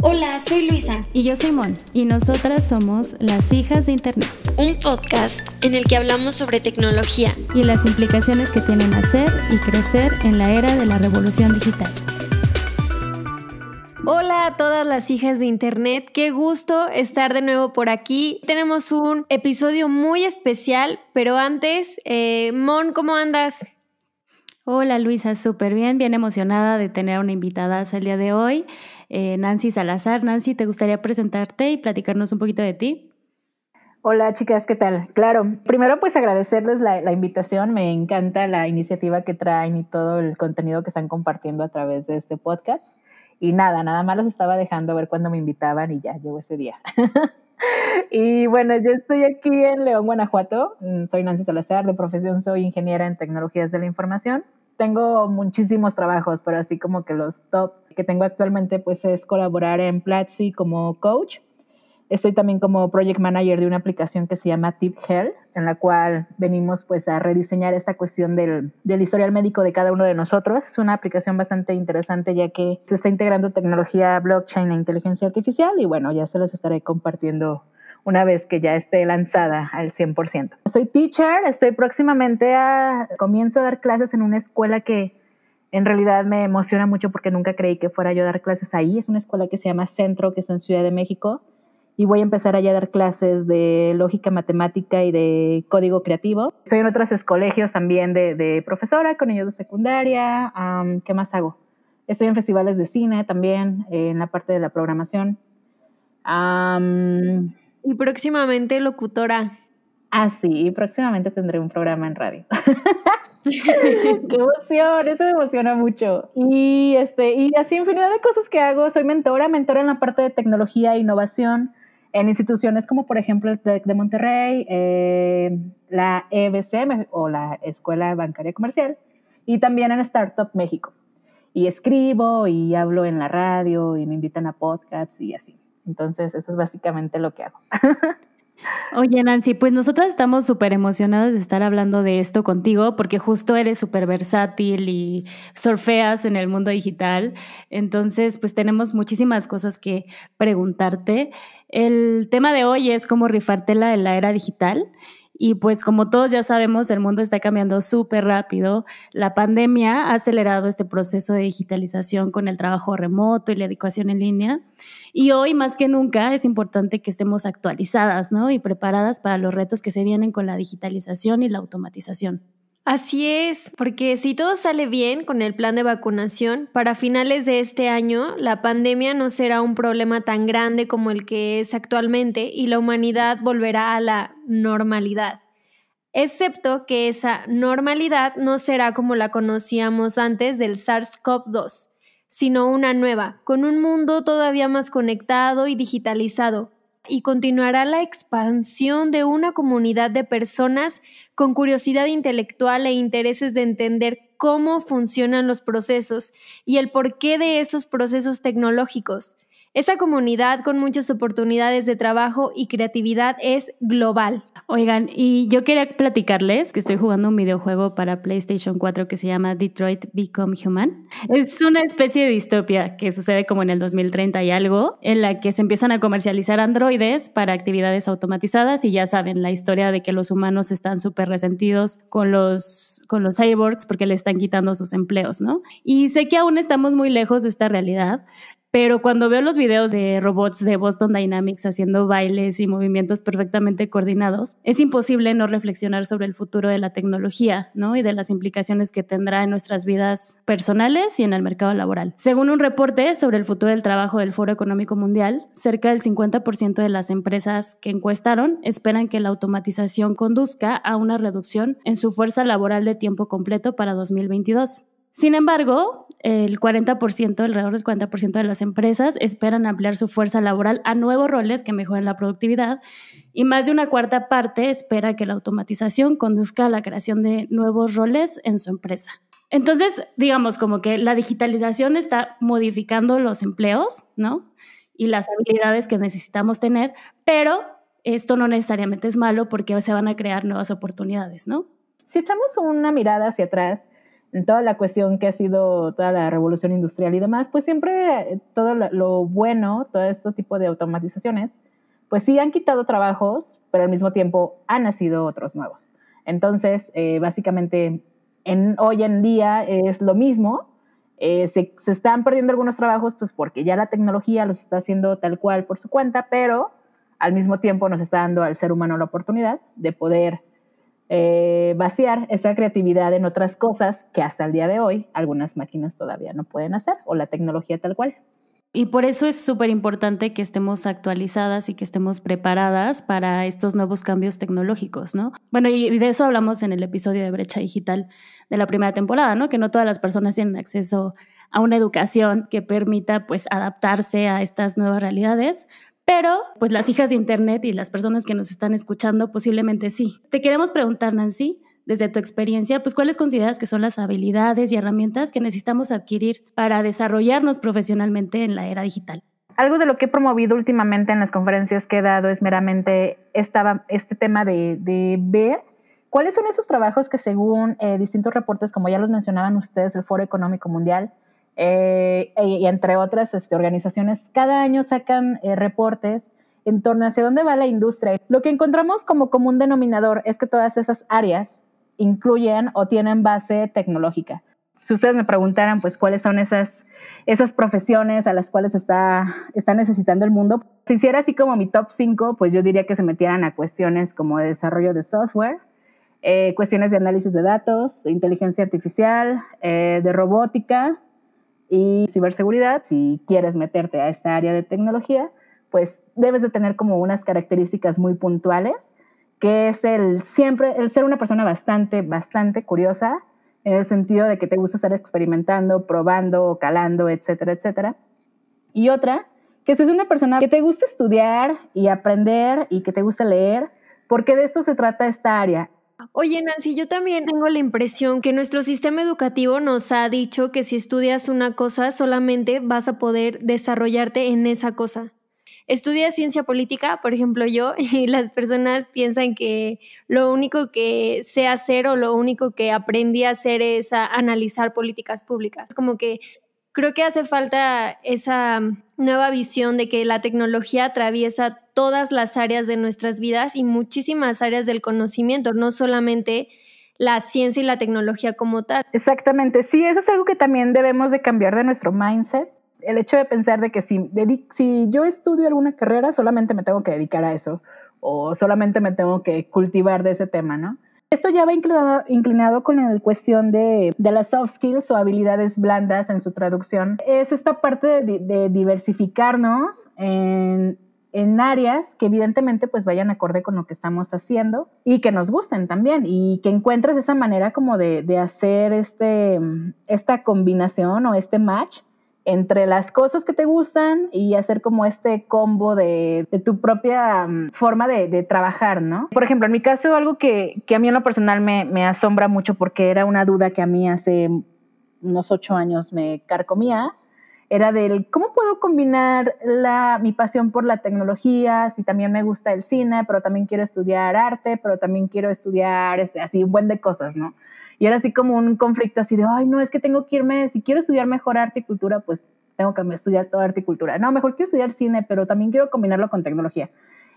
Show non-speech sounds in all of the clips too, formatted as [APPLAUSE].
Hola, soy Luisa. Y yo soy Mon. Y nosotras somos las hijas de Internet. Un podcast en el que hablamos sobre tecnología. Y las implicaciones que tienen hacer y crecer en la era de la revolución digital. Hola a todas las hijas de Internet, qué gusto estar de nuevo por aquí. Tenemos un episodio muy especial, pero antes, eh, Mon, ¿cómo andas? Hola Luisa, súper bien, bien emocionada de tener una invitada el día de hoy, eh, Nancy Salazar. Nancy, ¿te gustaría presentarte y platicarnos un poquito de ti? Hola chicas, ¿qué tal? Claro, primero pues agradecerles la, la, invitación, me encanta la iniciativa que traen y todo el contenido que están compartiendo a través de este podcast. Y nada, nada más los estaba dejando ver cuando me invitaban y ya llegó ese día. [LAUGHS] y bueno, yo estoy aquí en León, Guanajuato. Mm, soy Nancy Salazar, de profesión soy ingeniera en tecnologías de la información tengo muchísimos trabajos, pero así como que los top que tengo actualmente pues es colaborar en Platzi como coach. Estoy también como project manager de una aplicación que se llama Tip Health, en la cual venimos pues a rediseñar esta cuestión del, del historial médico de cada uno de nosotros. Es una aplicación bastante interesante ya que se está integrando tecnología blockchain e inteligencia artificial y bueno, ya se los estaré compartiendo una vez que ya esté lanzada al 100%. Soy teacher, estoy próximamente a, comienzo a dar clases en una escuela que en realidad me emociona mucho porque nunca creí que fuera yo a dar clases ahí. Es una escuela que se llama Centro, que está en Ciudad de México. Y voy a empezar allá a dar clases de lógica matemática y de código creativo. Estoy en otros colegios también de, de profesora, con niños de secundaria. ¿Qué más hago? Estoy en festivales de cine también, en la parte de la programación. Y próximamente locutora. Ah, sí, próximamente tendré un programa en radio. [LAUGHS] ¡Qué emoción! Eso me emociona mucho. Y, este, y así infinidad de cosas que hago. Soy mentora, mentora en la parte de tecnología e innovación en instituciones como por ejemplo el TEC de Monterrey, eh, la EBC o la Escuela Bancaria Comercial y también en Startup México. Y escribo y hablo en la radio y me invitan a podcasts y así. Entonces, eso es básicamente lo que hago. Oye, Nancy, pues nosotras estamos súper emocionadas de estar hablando de esto contigo porque justo eres súper versátil y surfeas en el mundo digital. Entonces, pues tenemos muchísimas cosas que preguntarte. El tema de hoy es cómo rifártela la era digital y pues como todos ya sabemos, el mundo está cambiando súper rápido. La pandemia ha acelerado este proceso de digitalización con el trabajo remoto y la educación en línea. Y hoy más que nunca es importante que estemos actualizadas ¿no? y preparadas para los retos que se vienen con la digitalización y la automatización. Así es, porque si todo sale bien con el plan de vacunación, para finales de este año la pandemia no será un problema tan grande como el que es actualmente y la humanidad volverá a la normalidad. Excepto que esa normalidad no será como la conocíamos antes del SARS-CoV-2, sino una nueva, con un mundo todavía más conectado y digitalizado, y continuará la expansión de una comunidad de personas con curiosidad intelectual e intereses de entender cómo funcionan los procesos y el porqué de esos procesos tecnológicos. Esa comunidad con muchas oportunidades de trabajo y creatividad es global. Oigan, y yo quería platicarles que estoy jugando un videojuego para PlayStation 4 que se llama Detroit Become Human. Es una especie de distopia que sucede como en el 2030 y algo, en la que se empiezan a comercializar androides para actividades automatizadas y ya saben la historia de que los humanos están súper resentidos con los con los cyborgs porque le están quitando sus empleos, ¿no? Y sé que aún estamos muy lejos de esta realidad, pero cuando veo los videos de robots de Boston Dynamics haciendo bailes y movimientos perfectamente coordinados, es imposible no reflexionar sobre el futuro de la tecnología, ¿no? Y de las implicaciones que tendrá en nuestras vidas personales y en el mercado laboral. Según un reporte sobre el futuro del trabajo del Foro Económico Mundial, cerca del 50% de las empresas que encuestaron esperan que la automatización conduzca a una reducción en su fuerza laboral de tiempo completo para 2022. Sin embargo, el 40%, alrededor del 40% de las empresas esperan ampliar su fuerza laboral a nuevos roles que mejoren la productividad y más de una cuarta parte espera que la automatización conduzca a la creación de nuevos roles en su empresa. Entonces, digamos como que la digitalización está modificando los empleos, ¿no? Y las habilidades que necesitamos tener, pero esto no necesariamente es malo porque se van a crear nuevas oportunidades, ¿no? Si echamos una mirada hacia atrás, en toda la cuestión que ha sido toda la revolución industrial y demás, pues siempre todo lo bueno, todo este tipo de automatizaciones, pues sí han quitado trabajos, pero al mismo tiempo han nacido otros nuevos. Entonces, eh, básicamente, en, hoy en día es lo mismo. Eh, se, se, están perdiendo algunos trabajos, pues porque ya la tecnología los está haciendo tal cual por su cuenta, pero al mismo tiempo nos está dando al ser humano la oportunidad de poder eh, vaciar esa creatividad en otras cosas que hasta el día de hoy algunas máquinas todavía no pueden hacer o la tecnología tal cual. Y por eso es súper importante que estemos actualizadas y que estemos preparadas para estos nuevos cambios tecnológicos, ¿no? Bueno, y de eso hablamos en el episodio de Brecha Digital de la primera temporada, ¿no? Que no todas las personas tienen acceso a una educación que permita, pues, adaptarse a estas nuevas realidades, pero pues las hijas de Internet y las personas que nos están escuchando posiblemente sí. Te queremos preguntar, Nancy, desde tu experiencia, pues cuáles consideras que son las habilidades y herramientas que necesitamos adquirir para desarrollarnos profesionalmente en la era digital. Algo de lo que he promovido últimamente en las conferencias que he dado es meramente este tema de, de, ver cuáles son esos trabajos que según eh, distintos reportes, como ya los mencionaban ustedes, el Foro Económico Mundial, eh, y entre otras este, organizaciones, cada año sacan eh, reportes en torno a hacia dónde va la industria. Lo que encontramos como común denominador es que todas esas áreas incluyen o tienen base tecnológica. Si ustedes me preguntaran, pues, cuáles son esas, esas profesiones a las cuales está, está necesitando el mundo, si hiciera así como mi top 5, pues yo diría que se metieran a cuestiones como de desarrollo de software, eh, cuestiones de análisis de datos, de inteligencia artificial, de robótica, y ciberseguridad, si quieres meterte a esta área de tecnología, pues debes de tener como unas características muy puntuales, que es el siempre, el ser una persona bastante, bastante curiosa, en el sentido de que te gusta estar experimentando, probando, calando, etcétera, etcétera. Y otra, que seas una persona que te gusta estudiar y aprender y que te gusta leer, porque de esto se trata esta área. Oye, Nancy, yo también tengo la impresión que nuestro sistema educativo nos ha dicho que si estudias una cosa solamente vas a poder desarrollarte en esa cosa. Estudias ciencia política, por ejemplo yo, [LAUGHS] y las personas piensan que lo único que sé hacer o lo único que aprendí a hacer es analizar políticas públicas. Como que creo que hace falta esa nueva visión de que la tecnología atraviesa todas las áreas de nuestras vidas y muchísimas áreas del conocimiento, no solamente la ciencia y la tecnología como tal. Exactamente, sí, eso es algo que también debemos de cambiar de nuestro mindset. El hecho de pensar de que si, si yo estudio alguna carrera, solamente me tengo que dedicar a eso o solamente me tengo que cultivar de ese tema, ¿no? Esto ya va inclinado, inclinado con la cuestión de, de, las soft skills o habilidades blandas en su traducción. Es esta parte de, de diversificarnos en, en, áreas que evidentemente pues vayan acorde con lo que estamos haciendo y que nos gusten también y que encuentres esa manera como de, de hacer este, esta combinación o este match entre las cosas que te gustan y hacer como este combo de, tu propia mm, forma de, trabajar, ¿no? Por ejemplo, en mi caso, algo que, a mí en lo personal me, asombra mucho porque era una duda que a mí hace unos ocho años me carcomía, era del cómo puedo combinar la, mi pasión por la tecnología, si también me gusta el cine, pero también quiero estudiar arte, pero también quiero estudiar este, así un buen de cosas, ¿no? Y era así como un conflicto así de, ay, no, es que tengo que irme, si quiero estudiar mejor arte y cultura, pues tengo que estudiar toda arte y cultura. No, mejor quiero estudiar cine, pero también quiero combinarlo con tecnología.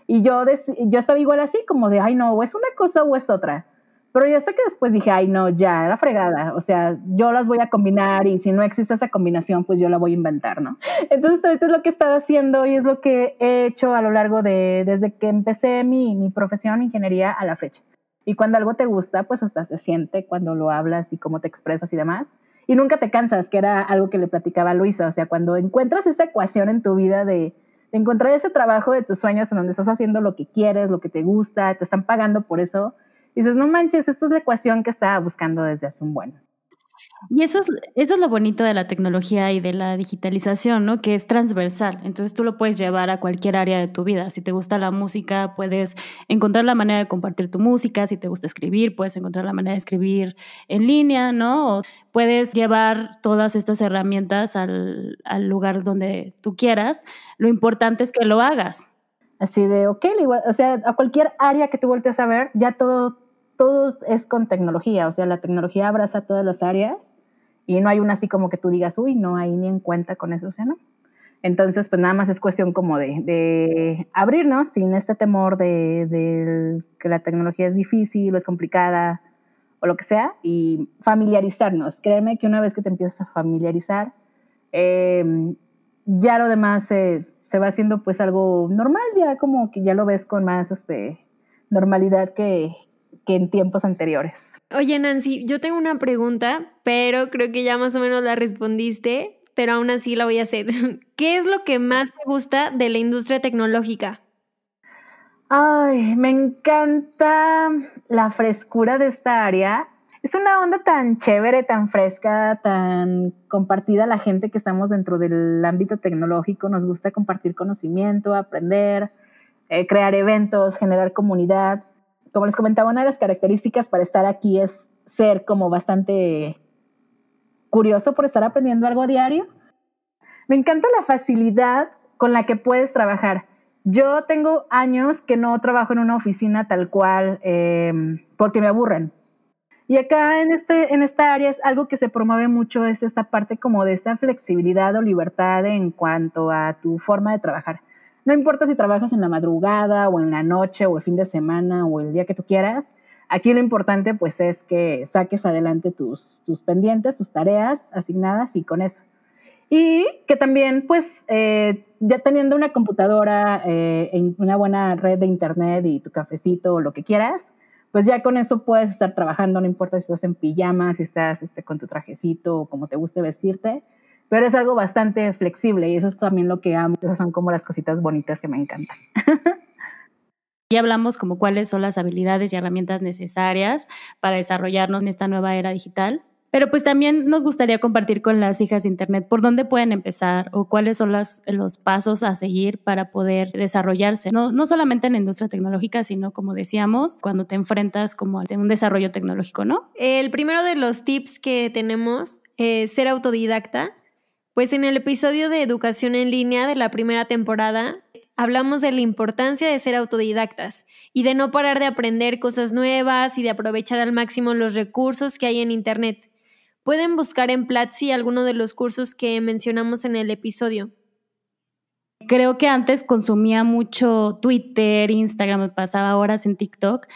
Y yo, yo estaba igual así, como de, ay, no, o es una cosa o es otra. Pero ya hasta que después dije, ay, no, ya, era fregada. O sea, yo las voy a combinar y si no existe esa combinación, pues yo la voy a inventar, ¿no? Entonces, ahorita es lo que he estado haciendo y es lo que he hecho a lo largo de, desde que empecé mi, mi profesión, ingeniería, a la fecha. Y cuando algo te gusta, pues hasta se siente cuando lo hablas y cómo te expresas y demás. Y nunca te cansas, que era algo que le platicaba a Luisa. O sea, cuando encuentras esa ecuación en tu vida de, encontrar ese trabajo de tus sueños en donde estás haciendo lo que quieres, lo que te gusta, te están pagando por eso, dices, no manches, esto es la ecuación que estaba buscando desde hace un buen. Y eso es, eso es lo bonito de la tecnología y de la digitalización, ¿no? Que es transversal. Entonces tú lo puedes llevar a cualquier área de tu vida. Si te gusta la música, puedes encontrar la manera de compartir tu música. Si te gusta escribir, puedes encontrar la manera de escribir en línea, ¿no? Puedes llevar todas estas herramientas al, al lugar donde tú quieras. Lo importante es que lo hagas. Así de, ok, o sea, a cualquier área que tú voltees a ver, ya todo todo es con tecnología, o sea, la tecnología abraza todas las áreas y no hay una así como que tú digas, uy, no, ahí ni en cuenta con eso, o sea, no. Entonces, pues nada más es cuestión como de, abrirnos sin este temor de, que la tecnología es difícil o es complicada o lo que sea y familiarizarnos. Créeme que una vez que te empiezas a familiarizar, em, ya lo demás se, va haciendo pues algo normal, ya como que ya lo ves con más este, normalidad que, que en tiempos anteriores. Oye, Nancy, yo tengo una pregunta, pero creo que ya más o menos la respondiste pero aún así la voy a hacer. [LAUGHS] ¿Qué es lo que más te gusta de la industria tecnológica? Ay, me encanta la frescura de esta área. Es una onda tan chévere, tan fresca, tan compartida la gente que estamos dentro del ámbito tecnológico. Nos gusta compartir conocimiento, aprender, eh, crear eventos, generar comunidad. Como les comentaba, una de las características para estar aquí es ser como bastante curioso por estar aprendiendo algo diario. Me encanta la facilidad con la que puedes trabajar. Yo tengo años que no trabajo en una oficina tal cual em, porque me aburren. Y acá en, este, en esta área es algo que se promueve mucho, es esta parte como de esa flexibilidad o libertad en cuanto a tu forma de trabajar. No importa si trabajas en la madrugada o en la noche o el fin de semana o el día que tú quieras, Aquí lo importante pues es que saques adelante tus, tus pendientes, tus tareas asignadas y con eso. Y que también pues eh, ya teniendo una computadora, eh, una buena red de internet y tu cafecito o lo que quieras, pues ya con eso puedes estar trabajando, no importa si estás en pijama, si estás este, con tu trajecito o como te guste vestirte, pero es algo bastante flexible y eso es también lo que amo, esas son como las cositas bonitas que me encantan. [LAUGHS] Ya hablamos como cuáles son las habilidades y herramientas necesarias para desarrollarnos en esta nueva era digital. Pero pues también nos gustaría compartir con las hijas de Internet por dónde pueden empezar o cuáles son los, los pasos a seguir para poder desarrollarse, no, no solamente en la industria tecnológica, sino como decíamos, cuando te enfrentas como a un desarrollo tecnológico, ¿no? El primero de los tips que tenemos es ser autodidacta. Pues en el episodio de educación en línea de la primera temporada hablamos de la importancia de ser autodidactas y de no parar de aprender cosas nuevas y de aprovechar al máximo los recursos que hay en Internet. Pueden buscar en Platzi alguno de los cursos que mencionamos en el episodio. Creo que antes consumía mucho Twitter, Instagram, pasaba horas en TikTok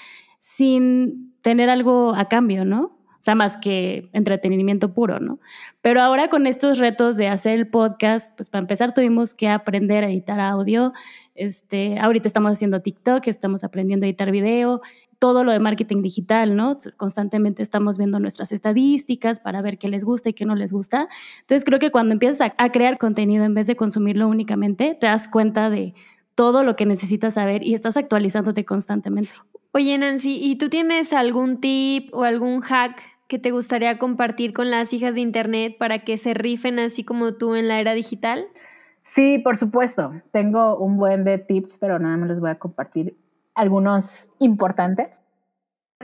sin tener algo a cambio, ¿no? Sea, más que entretenimiento puro, ¿no? Pero ahora con estos retos de hacer el podcast, pues para empezar tuvimos que aprender a editar audio. Este, ahorita estamos haciendo TikTok, estamos aprendiendo a editar video, todo lo de marketing digital, ¿no? Constantemente estamos viendo nuestras estadísticas para ver qué les gusta y qué no les gusta. Entonces creo que cuando empiezas a, a crear contenido en vez de consumirlo únicamente, te das cuenta de todo lo que necesitas saber y estás actualizándote constantemente. Oye, Nancy, ¿y tú tienes algún tip o algún hack que te gustaría compartir con las hijas de Internet para que se rifen así como tú en la era digital? Sí, por supuesto. Tengo un buen de tips, pero nada más les voy a compartir algunos importantes.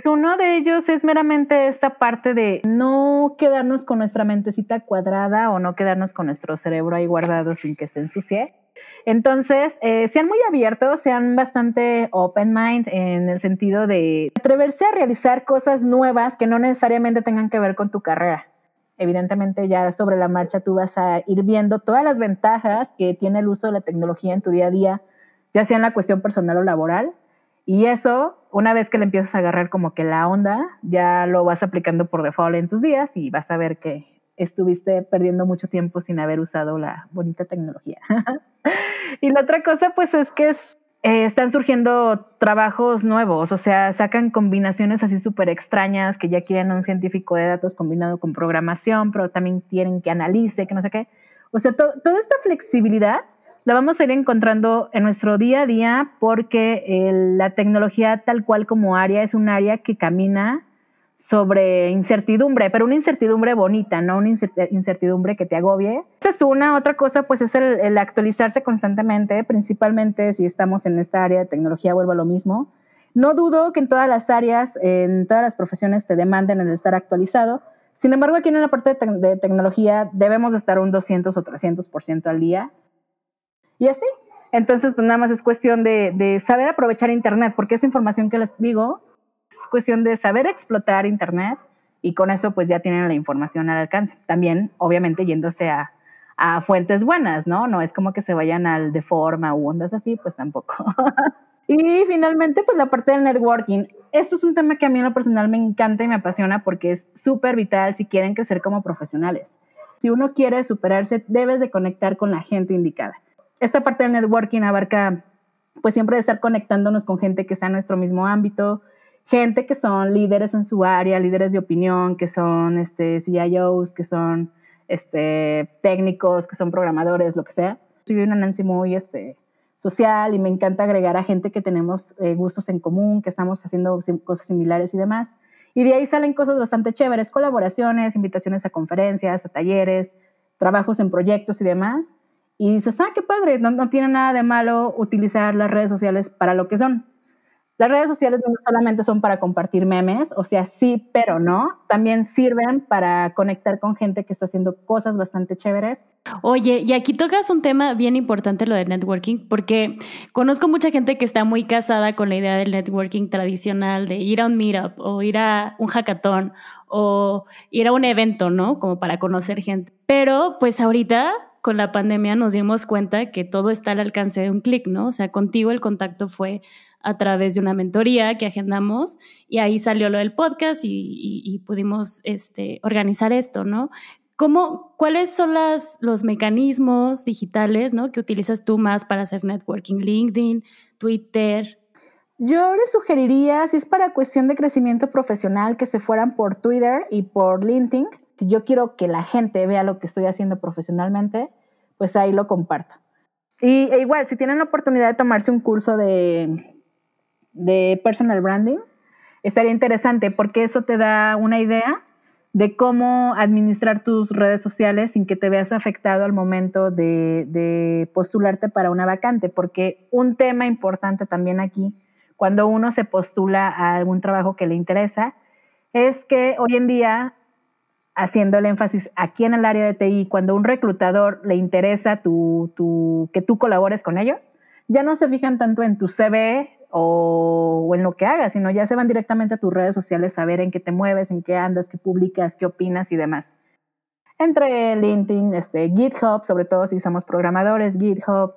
Uno de ellos es meramente esta parte de no quedarnos con nuestra mentecita cuadrada o no quedarnos con nuestro cerebro ahí guardado sin que se ensucie. Entonces, eh, sean muy abiertos, sean bastante open mind en el sentido de atreverse a realizar cosas nuevas que no necesariamente tengan que ver con tu carrera. Evidentemente ya sobre la marcha tú vas a ir viendo todas las ventajas que tiene el uso de la tecnología en tu día a día, ya sea en la cuestión personal o laboral. Y eso, una vez que le empiezas a agarrar como que la onda, ya lo vas aplicando por default en tus días y vas a ver que estuviste perdiendo mucho tiempo sin haber usado la bonita tecnología. [LAUGHS] y la otra cosa, pues, es que eh, están surgiendo trabajos nuevos, o sea, sacan combinaciones así súper extrañas que ya quieren un científico de datos combinado con programación, pero también quieren que analice, que no sé qué. O sea, toda esta flexibilidad la vamos a ir encontrando en nuestro día a día porque la tecnología tal cual como área es un área que camina sobre incertidumbre, pero una incertidumbre bonita, no una incertidumbre que te agobie. Esa es una. Otra cosa, pues, es el, actualizarse constantemente, principalmente si estamos en esta área de tecnología, vuelvo a lo mismo. No dudo que en todas las áreas, en todas las profesiones te demanden el estar actualizado. Sin embargo, aquí en la parte de, tecnología debemos estar un 200 o 300% al día. Y así. Entonces, pues nada más es cuestión de, de saber aprovechar Internet, porque esa información que les digo, Es cuestión de saber explotar Internet y con eso pues ya tienen la información al alcance. También, obviamente, yéndose a, a fuentes buenas, ¿no? No es como que se vayan al de forma u ondas así, pues tampoco. [LAUGHS] y finalmente, pues la parte del networking. Esto es un tema que a mí en lo personal me encanta y me apasiona porque es súper vital si quieren crecer como profesionales. Si uno quiere superarse, debes de conectar con la gente indicada. Esta parte del networking abarca, pues siempre de estar conectándonos con gente que sea nuestro mismo ámbito, gente que son líderes en su área, líderes de opinión, que son este, CIOs, que son este, técnicos, que son programadores, lo que sea. Soy una Nancy muy este, social y me encanta agregar a gente que tenemos eh, gustos en común, que estamos haciendo cosas similares y demás. Y de ahí salen cosas bastante chéveres, colaboraciones, invitaciones a conferencias, a talleres, trabajos en proyectos y demás. Y dices, ah, qué padre, no, no tiene nada de malo utilizar las redes sociales para lo que son. Las redes sociales no solamente son para compartir memes, o sea, sí, pero no. También sirven para conectar con gente que está haciendo cosas bastante chéveres. Oye, y aquí tocas un tema bien importante, lo del networking, porque conozco mucha gente que está muy casada con la idea del networking tradicional, de ir a un meetup o ir a un hackathon o ir a un evento, ¿no? Como para conocer gente. Pero pues ahorita con la pandemia nos dimos cuenta que todo está al alcance de un clic, ¿no? O sea, contigo el contacto fue a través de una mentoría que agendamos y ahí salió lo del podcast y, pudimos este, organizar esto, ¿no? ¿Cómo, ¿Cuáles son los mecanismos digitales ¿no? que utilizas tú más para hacer networking? LinkedIn, Twitter. Yo les sugeriría, si es para cuestión de crecimiento profesional, que se fueran por Twitter y por LinkedIn. Si yo quiero que la gente vea lo que estoy haciendo profesionalmente, pues ahí lo comparto. Y e igual, si tienen la oportunidad de tomarse un curso de, personal branding, estaría interesante porque eso te da una idea de cómo administrar tus redes sociales sin que te veas afectado al momento de, postularte para una vacante, porque un tema importante también aquí, cuando uno se postula a algún trabajo que le interesa, es que hoy en día, haciendo el énfasis aquí en el área de TI, cuando un reclutador le interesa que tú colabores con ellos, ya no se fijan tanto en tu CV o, en lo que hagas, sino ya se van directamente a tus redes sociales a ver en qué te mueves, en qué andas, qué publicas, qué opinas y demás. Entre LinkedIn, este, GitHub, sobre todo si somos programadores, GitHub,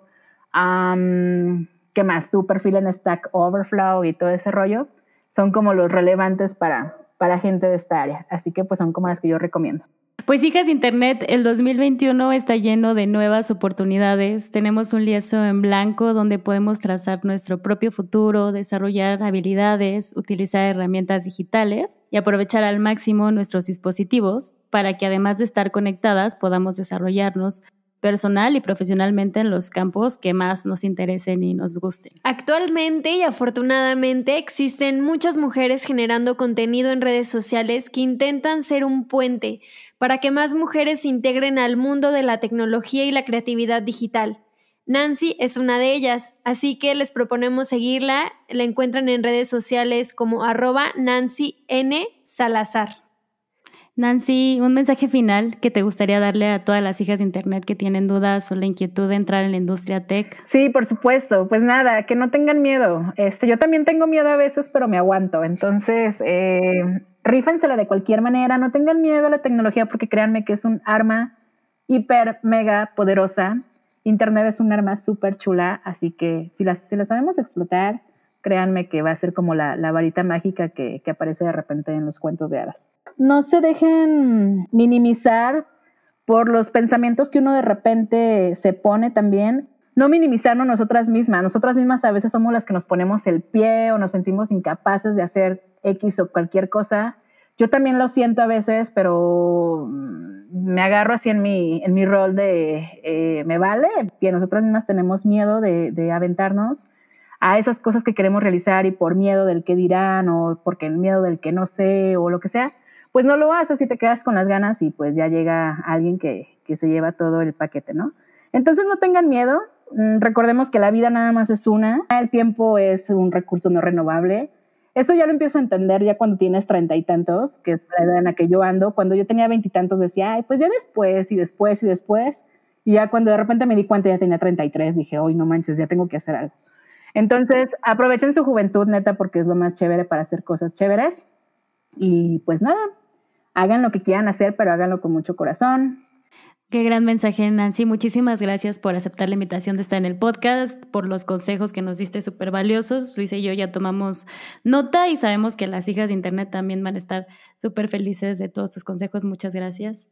¿qué más? Tu perfil en Stack Overflow y todo ese rollo, son como los relevantes para, para gente de esta área. Así que pues son como las que yo recomiendo. Pues hijas Internet, el 2021 está lleno de nuevas oportunidades. Tenemos un lienzo en blanco donde podemos trazar nuestro propio futuro, desarrollar habilidades, utilizar herramientas digitales y aprovechar al máximo nuestros dispositivos para que además de estar conectadas podamos desarrollarnos personal y profesionalmente en los campos que más nos interesen y nos gusten. Actualmente y afortunadamente existen muchas mujeres generando contenido en redes sociales que intentan ser un puente para que más mujeres se integren al mundo de la tecnología y la creatividad digital. Nancy es una de ellas, así que les proponemos seguirla. La encuentran en redes sociales como arroba Nancy N. Salazar. Nancy, un mensaje final que te gustaría darle a todas las hijas de Internet que tienen dudas o la inquietud de entrar en la industria tech. Sí, por supuesto. Pues nada, que no tengan miedo. Este, yo también tengo miedo a veces, pero me aguanto. Entonces, eh, de cualquier manera. No tengan miedo a la tecnología porque créanme que es un arma hiper, mega poderosa. Internet es un arma súper chula, así que si la si sabemos explotar, créanme que va a ser como la, varita mágica que, que, aparece de repente en los cuentos de hadas. No se dejen minimizar por los pensamientos que uno de repente se pone también. No minimizarnos nosotras mismas. Nosotras mismas a veces somos las que nos ponemos el pie o nos sentimos incapaces de hacer X o cualquier cosa. Yo también lo siento a veces, pero mm, me agarro así en mi, en mi rol de eh, me vale, que nosotras mismas tenemos miedo de, de aventarnos a esas cosas que queremos realizar y por miedo del que dirán o porque el miedo del que no sé o lo que sea, pues no lo haces y te quedas con las ganas y pues ya llega alguien que, se lleva todo el paquete, ¿no? Entonces no tengan miedo, mm, recordemos que la vida nada más es una, el tiempo es un recurso no renovable. Eso ya lo empiezo a entender ya cuando tienes treinta y tantos, que es la edad en la que yo ando. Cuando yo tenía veintitantos decía, ay, pues ya después y después y después. Y ya cuando de repente me di cuenta ya tenía 33, dije, hoy no manches, ya tengo que hacer algo. Entonces, aprovechen su juventud, neta, porque es lo más chévere para hacer cosas chéveres. Y pues nada, hagan lo que quieran hacer, pero háganlo con mucho corazón. Qué gran mensaje, Nancy. Muchísimas gracias por aceptar la invitación de estar en el podcast, por los consejos que nos diste súper valiosos. Luis y yo ya tomamos nota y sabemos que las hijas de Internet también van a estar súper felices de todos tus consejos. Muchas gracias.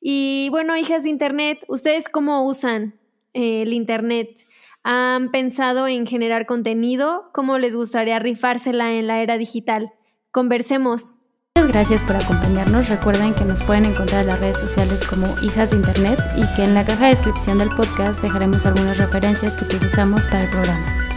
Y bueno, hijas de Internet, ¿ustedes cómo usan eh, el Internet? ¿Han pensado en generar contenido? ¿Cómo les gustaría rifársela en la era digital? Conversemos. Muchas gracias por acompañarnos. Recuerden que nos pueden encontrar en las redes sociales como Hijas de Internet y que en la caja de descripción del podcast dejaremos algunas referencias que utilizamos para el programa.